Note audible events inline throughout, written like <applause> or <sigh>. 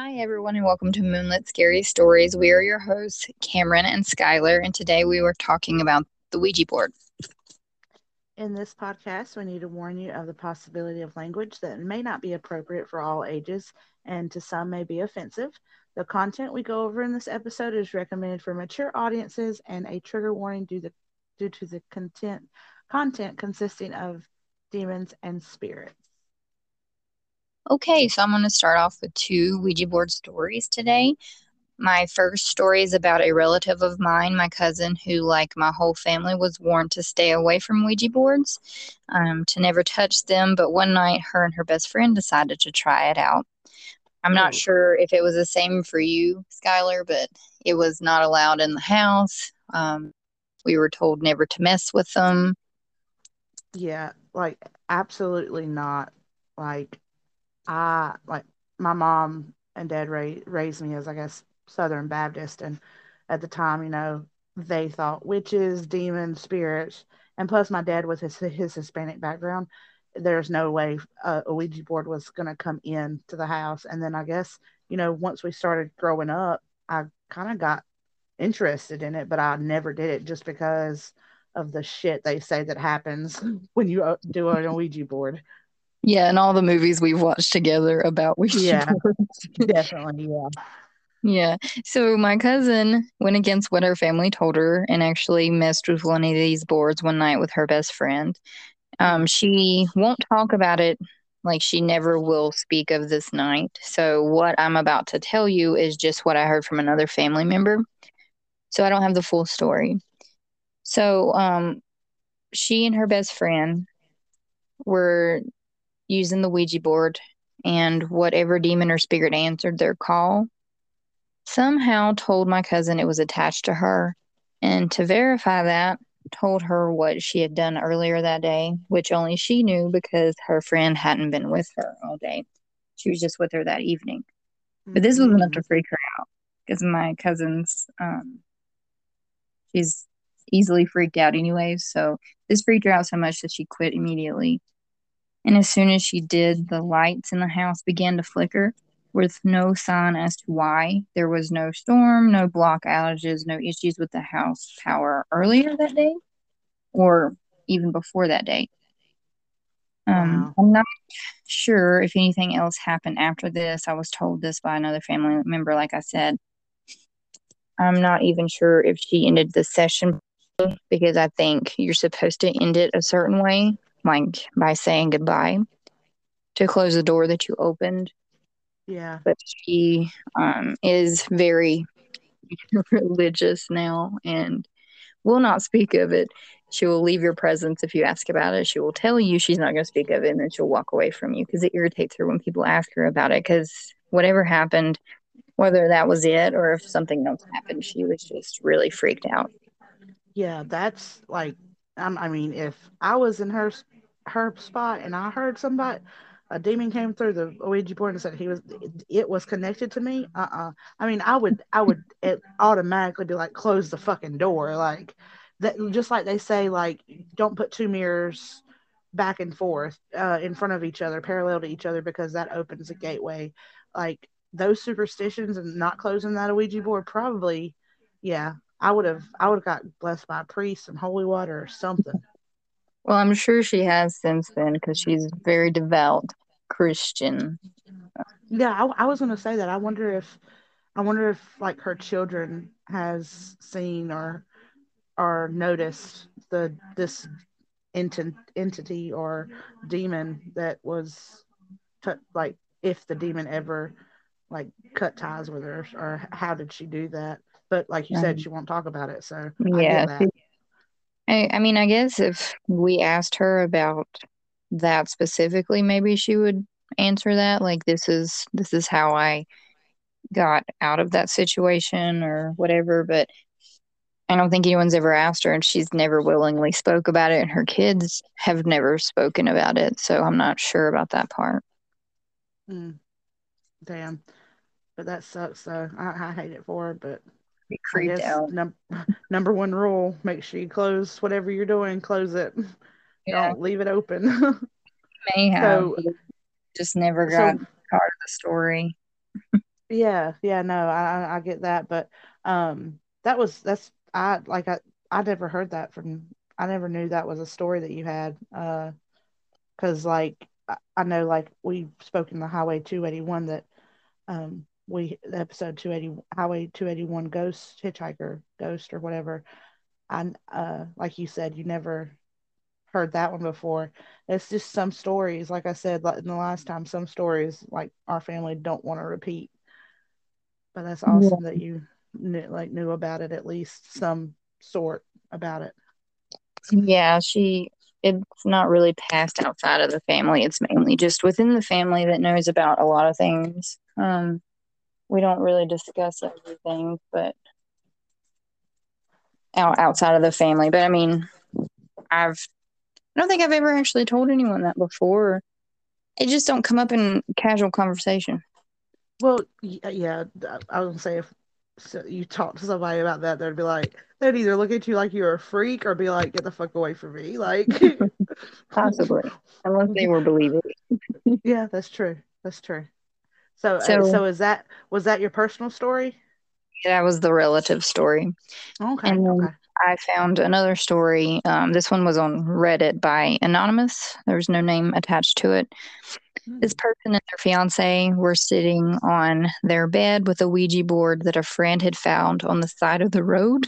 Hi, everyone, and welcome to Moonlit Scary Stories. We are your hosts, Cameron and Skylar, and today we were talking about the Ouija board. In this podcast, we need to warn you of the possibility of language that may not be appropriate for all ages and to some may be offensive. The content we go over in this episode is recommended for mature audiences and a trigger warning due, the, due to the content content consisting of demons and spirits. Okay, so I'm going to start off with two Ouija board stories today. My first story is about a relative of mine, my cousin, who, like my whole family, was warned to stay away from Ouija boards, um, to never touch them. But one night, her and her best friend decided to try it out. I'm not sure if it was the same for you, Skylar, but it was not allowed in the house. Um, we were told never to mess with them. Yeah, like absolutely not. Like I like my mom and dad ra- raised me as I guess Southern Baptist, and at the time, you know, they thought witches, demons, spirits, and plus my dad with his his Hispanic background, there's no way uh, a Ouija board was going to come in to the house. And then I guess you know once we started growing up, I kind of got interested in it, but I never did it just because of the shit they say that happens <laughs> when you uh, do an Ouija board. Yeah, and all the movies we've watched together about Ouija Yeah. <laughs> Definitely, yeah. Yeah. So my cousin went against what her family told her and actually messed with one of these boards one night with her best friend. Um, she won't talk about it like she never will speak of this night. So what I'm about to tell you is just what I heard from another family member. So I don't have the full story. So um, she and her best friend were using the Ouija board, and whatever demon or spirit answered their call somehow told my cousin it was attached to her. And to verify that, told her what she had done earlier that day, which only she knew because her friend hadn't been with her all day. She was just with her that evening. But this was enough to freak her out because my cousin's, um, she's easily freaked out anyways. So this freaked her out so much that she quit immediately. And as soon as she did, the lights in the house began to flicker with no sign as to why. There was no storm, no block outages, no issues with the house power earlier that day or even before that day. Um, Wow. I'm not sure if anything else happened after this. I was told this by another family member, like I said. I'm not even sure if she ended the session because I think you're supposed to end it a certain way, like by saying goodbye to close the door that you opened. Yeah. But she um, is very <laughs> religious now and will not speak of it. She will leave your presence if you ask about it. She will tell you she's not going to speak of it and then she'll walk away from you because it irritates her when people ask her about it. Because whatever happened, whether that was it or if something else happened, she was just really freaked out. Yeah, that's like um, I mean, if I was in her her spot and I heard somebody a demon came through the Ouija board and said he was it was connected to me, uh uh I mean I would I would it automatically be like close the fucking door. Like that just like they say, like don't put two mirrors back and forth uh in front of each other, parallel to each other, because that opens a gateway. Like those superstitions and not closing that Ouija board probably yeah, I would have I would have got blessed by a priest, some holy water or something. Well, I'm sure she has since then because she's very devout Christian. Yeah, I, I was gonna say that. I wonder if I wonder if like her children has seen or or noticed the this ent- entity or demon that was t- like if the demon ever like cut ties with her or how did she do that? But like you said, Um, she won't talk about it, so Yeah, get she that. I, I mean, I guess if we asked her about that specifically, maybe she would answer that. Like, this is this is how I got out of that situation or whatever. But I don't think anyone's ever asked her, and she's never willingly spoke about it, and her kids have never spoken about it. So I'm not sure about that part. Mm, damn, but that sucks. So I, I hate it for her, but Be creeped out. num- <laughs> number one rule: make sure you close whatever you're doing. Close it. Yeah, Don't leave it open. <laughs> may have, so just never got so part of the story. <laughs> Yeah, yeah, no, I I get that, but um, that was that's I like I I never heard that from I never knew that was a story that you had. Uh, because like I, I know like we spoke in the Highway 281 that um we the episode 280 Highway 281 Ghost Hitchhiker Ghost or whatever. I uh like you said, you never heard that one before. It's just some stories, like I said like in the last time, some stories like our family don't want to repeat. But that's awesome that you knew, like knew about it at least some sort about it. Yeah, she it's not really passed outside of the family. It's mainly just within the family that knows about a lot of things. Um, we don't really discuss everything, but out outside of the family. But I mean, I've I don't think I've ever actually told anyone that before. It just don't come up in casual conversation. Well, uh, yeah, I gonna say if so you talk to somebody about that, they'd be like, they'd either look at you like you're a freak or be like, get the fuck away from me. Like, <laughs> possibly, unless they <laughs> were believing. yeah, that's true. That's true. So, so, uh, so is that was that your personal story? That was the relative story. Okay. And okay. I found another story. Um, this one was on Reddit by Anonymous. There was no name attached to it. This hmm. person and their fiance were sitting on their bed with a Ouija board that a friend had found on the side of the road,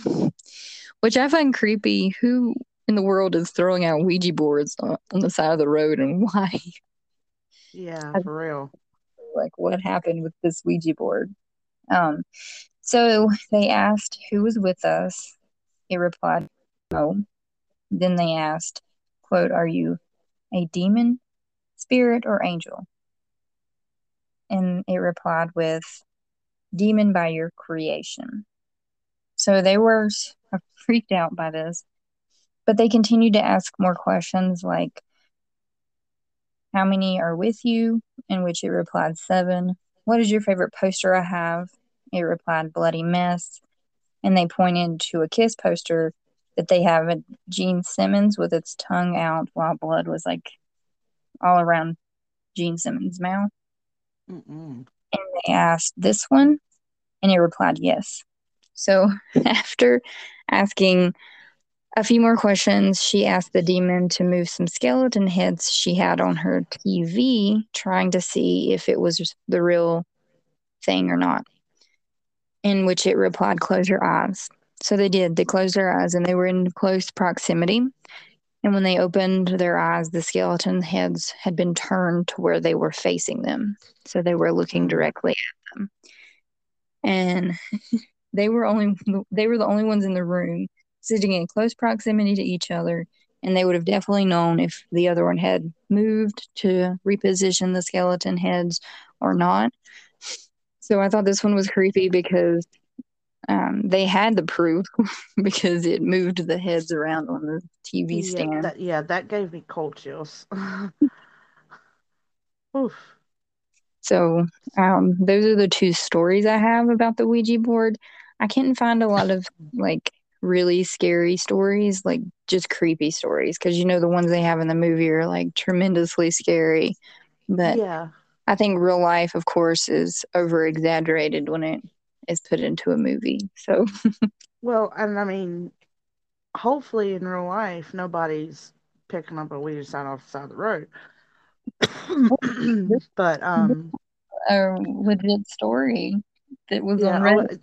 which I find creepy. Who in the world is throwing out Ouija boards on, the side of the road and <laughs> why? Yeah, for real. Like, what happened with this Ouija board? Um, so they asked who was with us. He replied, no. Then they asked, quote, are you a demon, spirit, or angel? And it replied with, demon by your creation. So they were <laughs> freaked out by this, but they continued to ask more questions like, how many are with you? In which it replied, seven. What is your favorite poster I have? It replied, Bloody Mess. And they pointed to a KISS poster that they have a Gene Simmons with its tongue out while blood was like all around Gene Simmons' mouth. Mm-mm. And they asked this one, and it replied yes. So <laughs> after asking a few more questions, she asked the demon to move some skeleton heads she had on her TV, trying to see if it was the real thing or not in which it replied, Close your eyes. So they did. They closed their eyes and they were in close proximity. And when they opened their eyes, the skeleton heads had been turned to where they were facing them. So they were looking mm. directly at them. And <laughs> they were only they were the only ones in the room sitting in close proximity to each other and they would have definitely known if the other one had moved to reposition the skeleton heads or not so I thought this one was creepy because um, they had the proof <laughs> because it moved the heads around on the TV yeah, stand. That, yeah, that gave me cold chills. <laughs> Oof. So um, those are the two stories I have about the Ouija board. I can't find a lot of like really scary stories, like just creepy stories, because you know the ones they have in the movie are like tremendously scary. But yeah, I think real life, of course, is over exaggerated when it is put into a movie. So, <laughs> well, and I mean, hopefully in real life, nobody's picking up a weed sign off the side of the road. <clears throat> but um, a legit story that was yeah, on Reddit.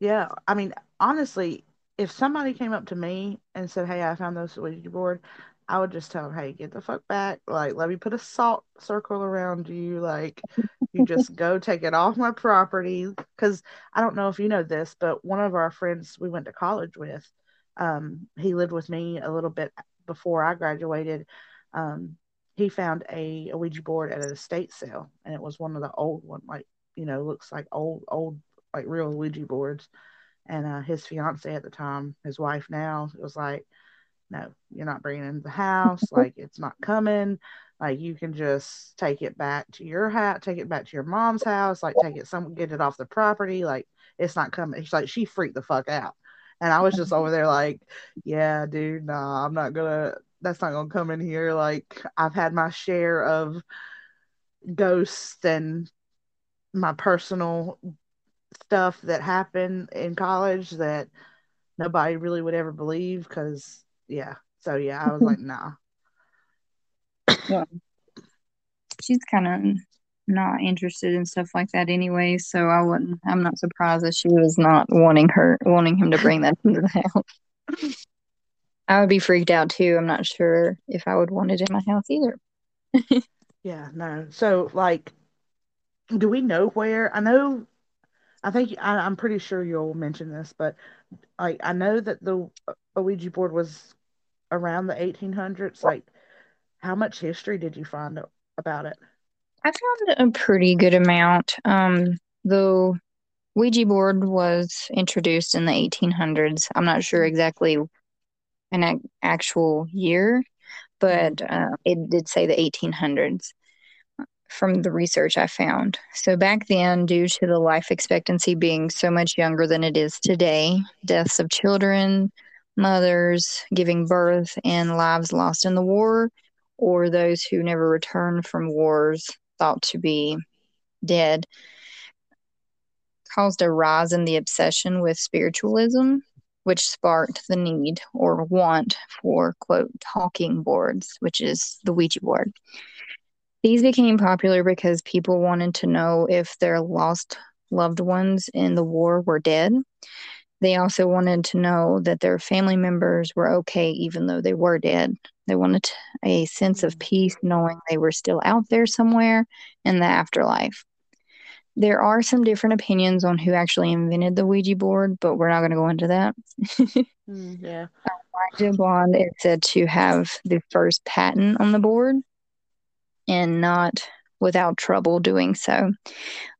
yeah, I mean, honestly, if somebody came up to me and said, "Hey, I found this Ouija board," I would just tell them, hey, get the fuck back. Like, let me put a salt circle around you. Like, you just <laughs> go take it off my property. Because I don't know if you know this, but one of our friends we went to college with, um, he lived with me a little bit before I graduated. Um, he found a, a Ouija board at an estate sale, and it was one of the old one, like you know, looks like old, old, like real Ouija boards. And uh, his fiance at the time, his wife now, was like, no, you're not bringing into the house. <laughs> like it's not coming. Like you can just take it back to your house, take it back to your mom's house, like take it some, get it off the property. Like it's not coming. She's like she freaked the fuck out, and I was just over there like, yeah, dude, nah, I'm not gonna. That's not gonna come in here. Like I've had my share of ghosts and my personal stuff that happened in college that nobody really would ever believe because yeah. So yeah i was like <laughs> nah. Well she's kind of not interested in stuff like that anyway so i wouldn't i'm not surprised that she was not wanting her wanting him to bring that <laughs> into the house. I would be freaked out too. I'm not sure if i would want it in my house either. <laughs> Yeah no. So like do we know where i know I think I, am pretty sure you'll mention this, but like I know that the Ouija board was around the 1800s. Like, how much history did you find about it? I found a pretty good amount. Um, the Ouija board was introduced in the 1800s. I'm not sure exactly an actual year, but mm-hmm. uh, it did say the 1800s from the research I found. So back then, due to the life expectancy being so much younger than it is today, deaths of children, mothers giving birth, and lives lost in the war, or those who never returned from wars thought to be dead, caused a rise in the obsession with spiritualism, which sparked the need or want for, quote, talking boards, which is the Ouija board. These became popular because people wanted to know if their lost loved ones in the war were dead. They also wanted to know that their family members were okay, even though they were dead. They wanted a sense of peace knowing they were still out there somewhere in the afterlife. There are some different opinions on who actually invented the Ouija board, but we're not going to go into that. <laughs> mm, yeah. Elijah Bond is said to have the first patent on the board and not without trouble doing so.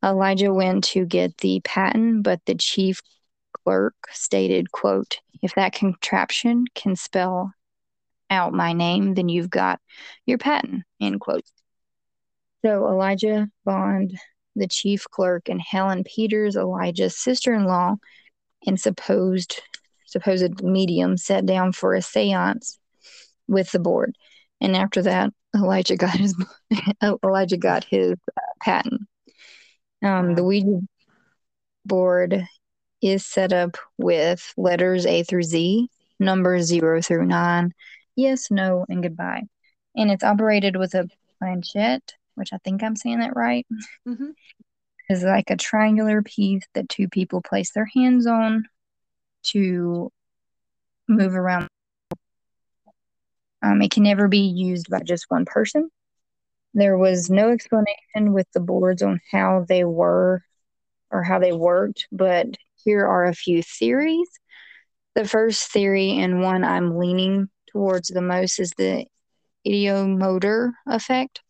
Elijah went to get the patent, but the chief clerk stated, quote, if that contraption can spell out my name, then you've got your patent, end quote. So Elijah Bond, the chief clerk, and Helen Peters, Elijah's sister-in-law, and supposed supposed medium sat down for a seance with the board. And after that, Elijah got his <laughs> Elijah got his uh, patent. Um, the Ouija board is set up with letters A through Z, numbers zero through nine, yes, no, and goodbye. And it's operated with a planchette, which I think I'm saying that right. Mm-hmm. Is like a triangular piece that two people place their hands on to move around um, it can never be used by just one person. There was no explanation with the boards on how they were or how they worked, but here are a few theories. The first theory, and one I'm leaning towards the most, is the ideomotor effect.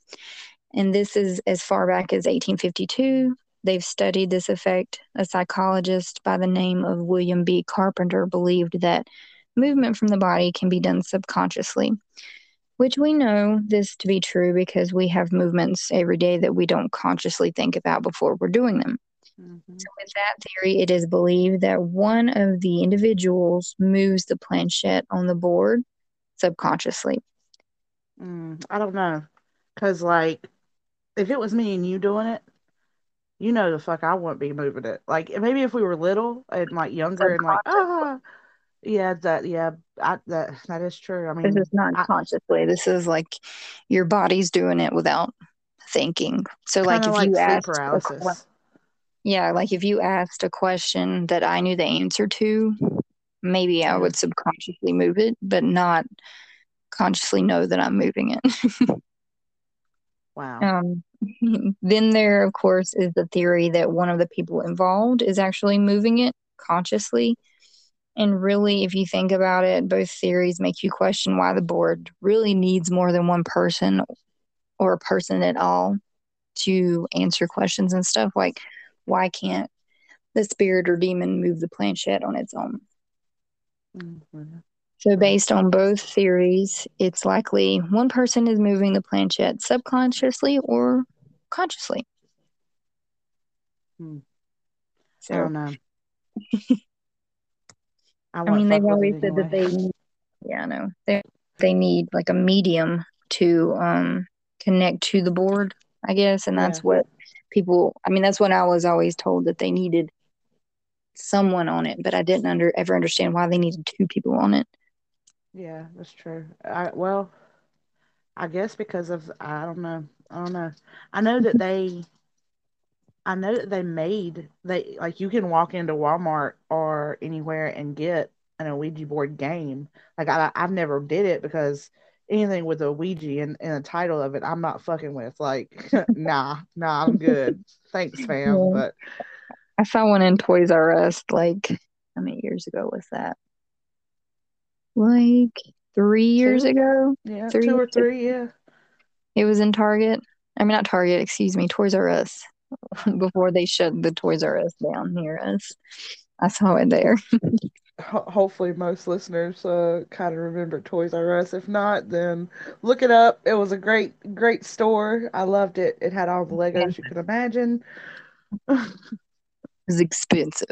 And this is as far back as 1852. They've studied this effect. A psychologist by the name of William B. Carpenter believed that movement from the body can be done subconsciously, which we know this to be true because we have movements every day that we don't consciously think about before we're doing them. Mm-hmm. So, with that theory, it is believed that one of the individuals moves the planchette on the board subconsciously. Mm, I don't know. Because, like, if it was me and you doing it, you know the fuck I wouldn't be moving it. Like, maybe if we were little and, like, younger and, like, ah, yeah, that yeah, I, that that is true. I mean, this is not I, consciously. This is like your body's doing it without thinking. So, like if like you asked, paralysis. yeah, like if you asked a question that I knew the answer to, maybe I would subconsciously move it, but not consciously know that I'm moving it. <laughs> wow. Um, <laughs> then there, of course, is the theory that one of the people involved is actually moving it consciously and really, if you think about it, both theories make you question why the board really needs more than one person or a person at all to answer questions and stuff. Like, why can't the spirit or demon move the planchette on its own? Mm-hmm. So, based on both theories, it's likely one person is moving the planchette subconsciously or consciously. Hmm. So, I don't know. <laughs> I, I mean, they've always said that they, yeah, I know they they need like a medium to um connect to the board, I guess, and that's yeah. what people I mean that's what I was always told that they needed someone on it, but I didn't under ever understand why they needed two people on it. Yeah, that's true. I well, I guess because of I don't know. I don't know. I know that <laughs> they I know that they made they like you can walk into Walmart or anywhere and get an Ouija board game. Like I I've never did it because anything with a Ouija and, and the title of it, I'm not fucking with. Like, <laughs> nah, nah, I'm good. <laughs> Thanks, fam. Yeah. But I saw one in Toys R Us like how many years ago was that? Like three years two? ago? Yeah, three two or three, yeah. It was in Target. I mean not Target, excuse me, Toys R Us. <laughs> Before they shut the Toys R Us down near us. I saw it there. <laughs> hopefully most listeners uh, kind of remember Toys R Us. If not, then look it up. It was a great, great store. I loved it. It had all the Legos you could imagine. <laughs> it was expensive.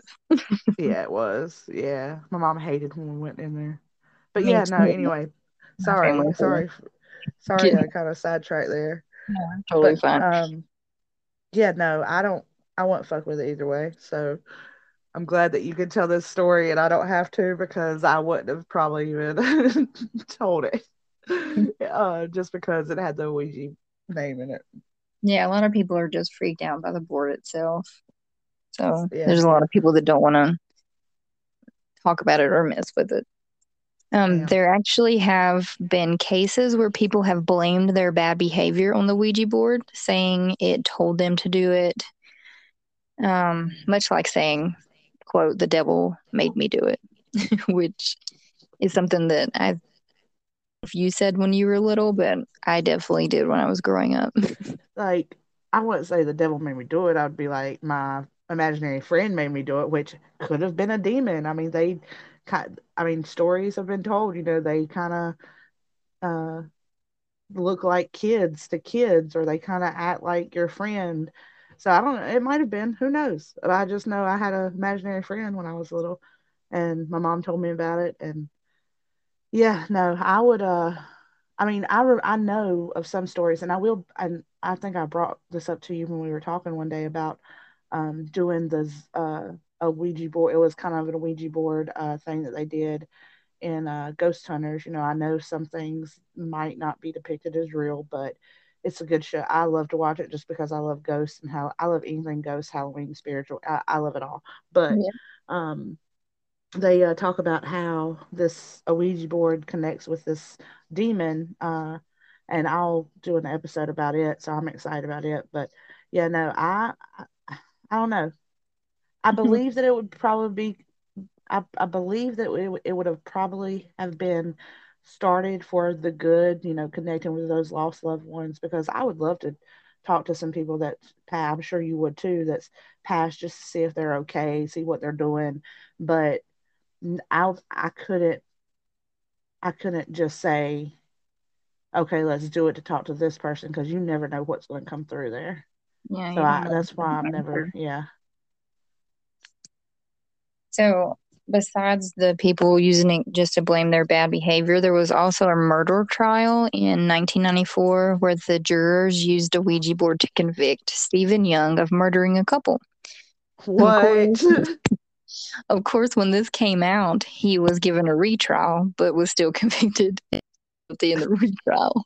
yeah, it was. Yeah, my mom hated when we went in there. But yeah, no. Anyway, sorry, sorry, sorry. I kind of sidetracked there. Yeah, totally but, fine. Um, yeah, no, I don't. I won't fuck with it either way. So I'm glad that you could tell this story and I don't have to because I wouldn't have probably even <laughs> told it. <laughs> Uh, just because it had the Ouija name in it. Yeah, a lot of people are just freaked out by the board itself. So yeah. there's a lot of people that don't want to talk about it or mess with it. Um, yeah. There actually have been cases where people have blamed their bad behavior on the Ouija board, saying it told them to do it. Um, much like saying quote, the devil made me do it, <laughs> which is something that I if you said when you were little, but I definitely did when I was growing up. <laughs> like I wouldn't say the devil made me do it. I'd be like my imaginary friend made me do it, which could have been a demon. I mean, they. I mean, stories have been told. You know, they kind of uh, look like kids to kids, or they kind of act like your friend. So I don't know. It might have been. Who knows? But I just know I had an imaginary friend when I was little, and my mom told me about it. And yeah, no, I would. Uh, I mean, I re- I know of some stories, and I will. And I think I brought this up to you when we were talking one day about um, doing the uh, a Ouija board. It was kind of an Ouija board uh, thing that they did in uh, Ghost Hunters. You know, I know some things might not be depicted as real, but it's a good show. I love to watch it just because I love ghosts and how I love anything ghosts, Halloween, spiritual. I, I love it all. But yeah. um, they uh, talk about how this Ouija board connects with this demon, uh, and I'll do an episode about it. So I'm excited about it. But yeah, no, I I, I don't know. I <laughs> believe that it would probably be. I, I believe that it, it would have probably have been started for the good, you know, connecting with those lost loved ones because I would love to talk to some people that I'm sure you would too that's passed just to see if they're okay, see what they're doing. But I I couldn't I couldn't just say okay, let's do it to talk to this person because you never know what's going to come through there. Yeah, so I, that's why I'm never yeah. So besides the people using it just to blame their bad behavior, there was also a murder trial in 1994 where the jurors used a Ouija board to convict Stephen Young of murdering a couple. What? Of course, <laughs> of course, when this came out, he was given a retrial, but was still <laughs> convicted at the end of the retrial.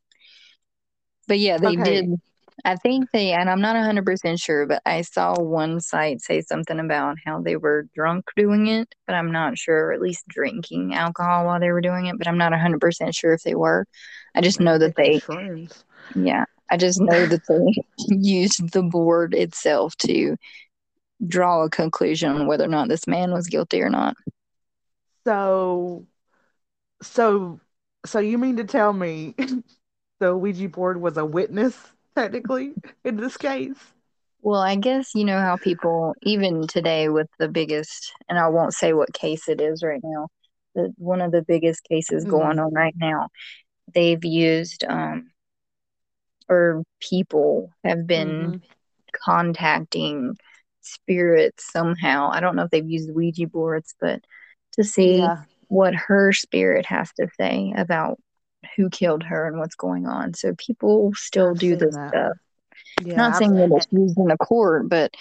But yeah, they okay. did I think they, and I'm not 100% sure, but I saw one site say something about how they were drunk doing it, but I'm not sure, or at least drinking alcohol while they were doing it, but I'm not 100% sure if they were. I just know that they, yeah, I just know that they <laughs> used the board itself to draw a conclusion on whether or not this man was guilty or not. So, so, so you mean to tell me <laughs> the Ouija board was a witness? Technically in this case. Well, I guess you know how people, even today, with the biggest, and I won't say what case it is right now, the one of the biggest cases mm-hmm. going on right now, they've used, um, or people have been mm-hmm. contacting spirits somehow. I don't know if they've used Ouija boards, but to see yeah. what her spirit has to say about who killed her and what's going on. So people still I've do this that. stuff. Yeah, not saying that it's used in the court, but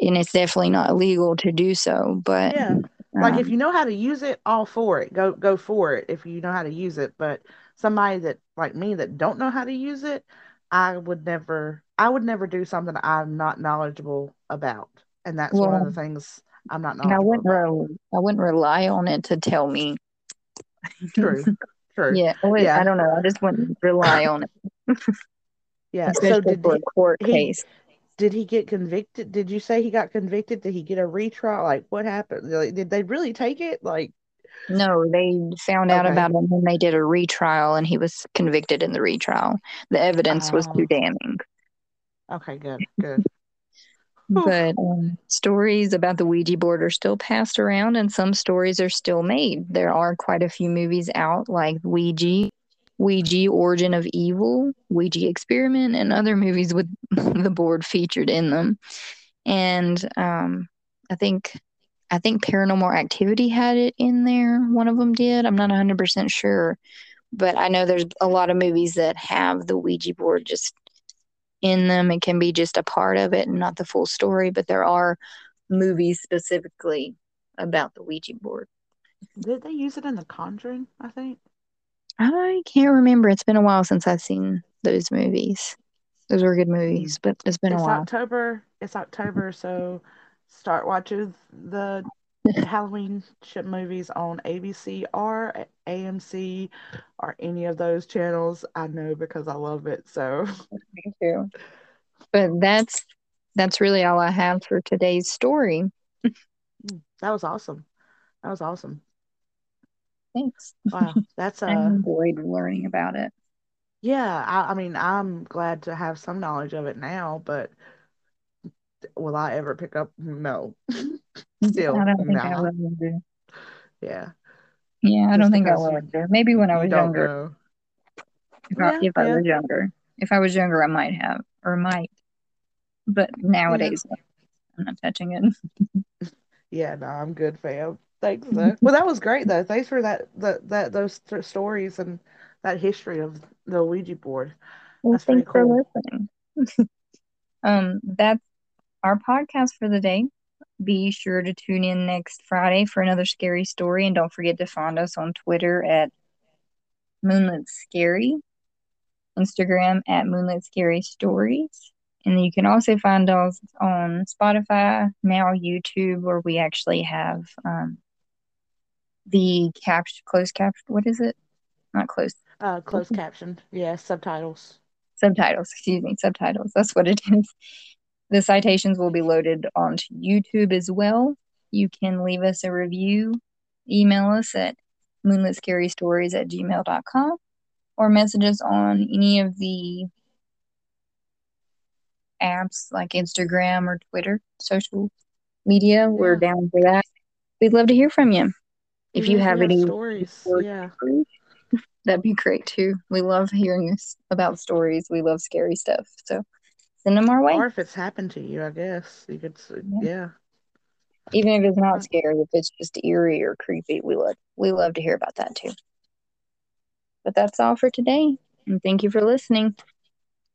and it's definitely not illegal to do so. But yeah. Like if um, you know how to use it, all for it. Go go for it if you know how to use it. But somebody that like me that don't know how to use it, I would never I would never do something I'm not knowledgeable about. And that's one of the things I'm not and I wouldn't re- I wouldn't rely on it to tell me. True. <laughs> True. yeah, I, would, I don't know. I just wouldn't rely <coughs> on it, Yeah. So did for a he, court he case. did he get convicted? Did you say he got convicted? Did he get a retrial? Like what happened? Like, did they really take it? Like No, they found out okay. about him when they did a retrial, and he was convicted in the retrial. The evidence was oh. too Oh, damning. okay, good, good. But um, stories about the Ouija board are still passed around, and some stories are still made. There are quite a few movies out, like Ouija, Ouija Origin of Evil, Ouija Experiment, and other movies with <laughs> the board featured in them. And um, I think I think Paranormal Activity had it in there. One of them did. I'm not 100% sure, but I know there's a lot of movies that have the Ouija board just in them. It can be just a part of it and not the full story, but there are movies specifically about the Ouija board. Did they use it in The Conjuring? I think. I can't remember. It's been a while since I've seen those movies. Those were good movies, but it's been a It's while. October. It's October, so start watching the <laughs> Halloween ship movies on ABC or AMC or any of those channels. I know because I love it. So Me too. But that's that's really all I have for today's story. that was awesome. That was awesome. Thanks. Wow. That's <laughs> I uh enjoyed learning about it. yeah, I, I mean I'm glad to have some knowledge of it now, but will I ever pick up? No. <laughs> Still, I don't think I nah. will either. Yeah. Yeah, I Just don't think I will either. Maybe when I was younger. know. If I, Yeah, if I was younger. If I was younger, I might have or might. But yeah. nowadays, I'm not touching it. <laughs> Yeah, no, I'm good, fam. Thanks, though. Well, that was great, though. Thanks for that, that, that those th stories and that history of the Ouija board. Well, That's thanks for listening. <laughs> Um, that's our podcast for the day. Be sure to tune in next Friday for another scary story, and don't forget to find us on Twitter at Moonlit Scary, Instagram at Moonlit Scary Stories, and you can also find us on Spotify, now YouTube, where we actually have um, the closed caption. What is it? Not closed Uh, closed caption. Yeah, subtitles. subtitles. Excuse me, subtitles. That's what it is. The citations will be loaded onto YouTube as well. You can leave us a review, email us at moonlitscarystories at gmail.com, or message us on any of the apps like Instagram or Twitter, social media. We're Yeah. down for that. We'd love to hear from you. If you have any stories. or Yeah. stories, <laughs> that'd be great too. We love hearing about stories. We love scary stuff. So send them our way. Or if it's happened to you, I guess you could. Yeah. Yeah. Even if it's not scary, if it's just eerie or creepy, we love we love to hear about that too. But that's all for today. And thank you for listening.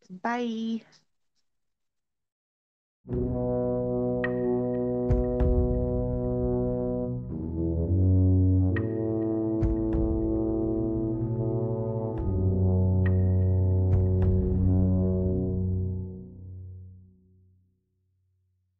Bye.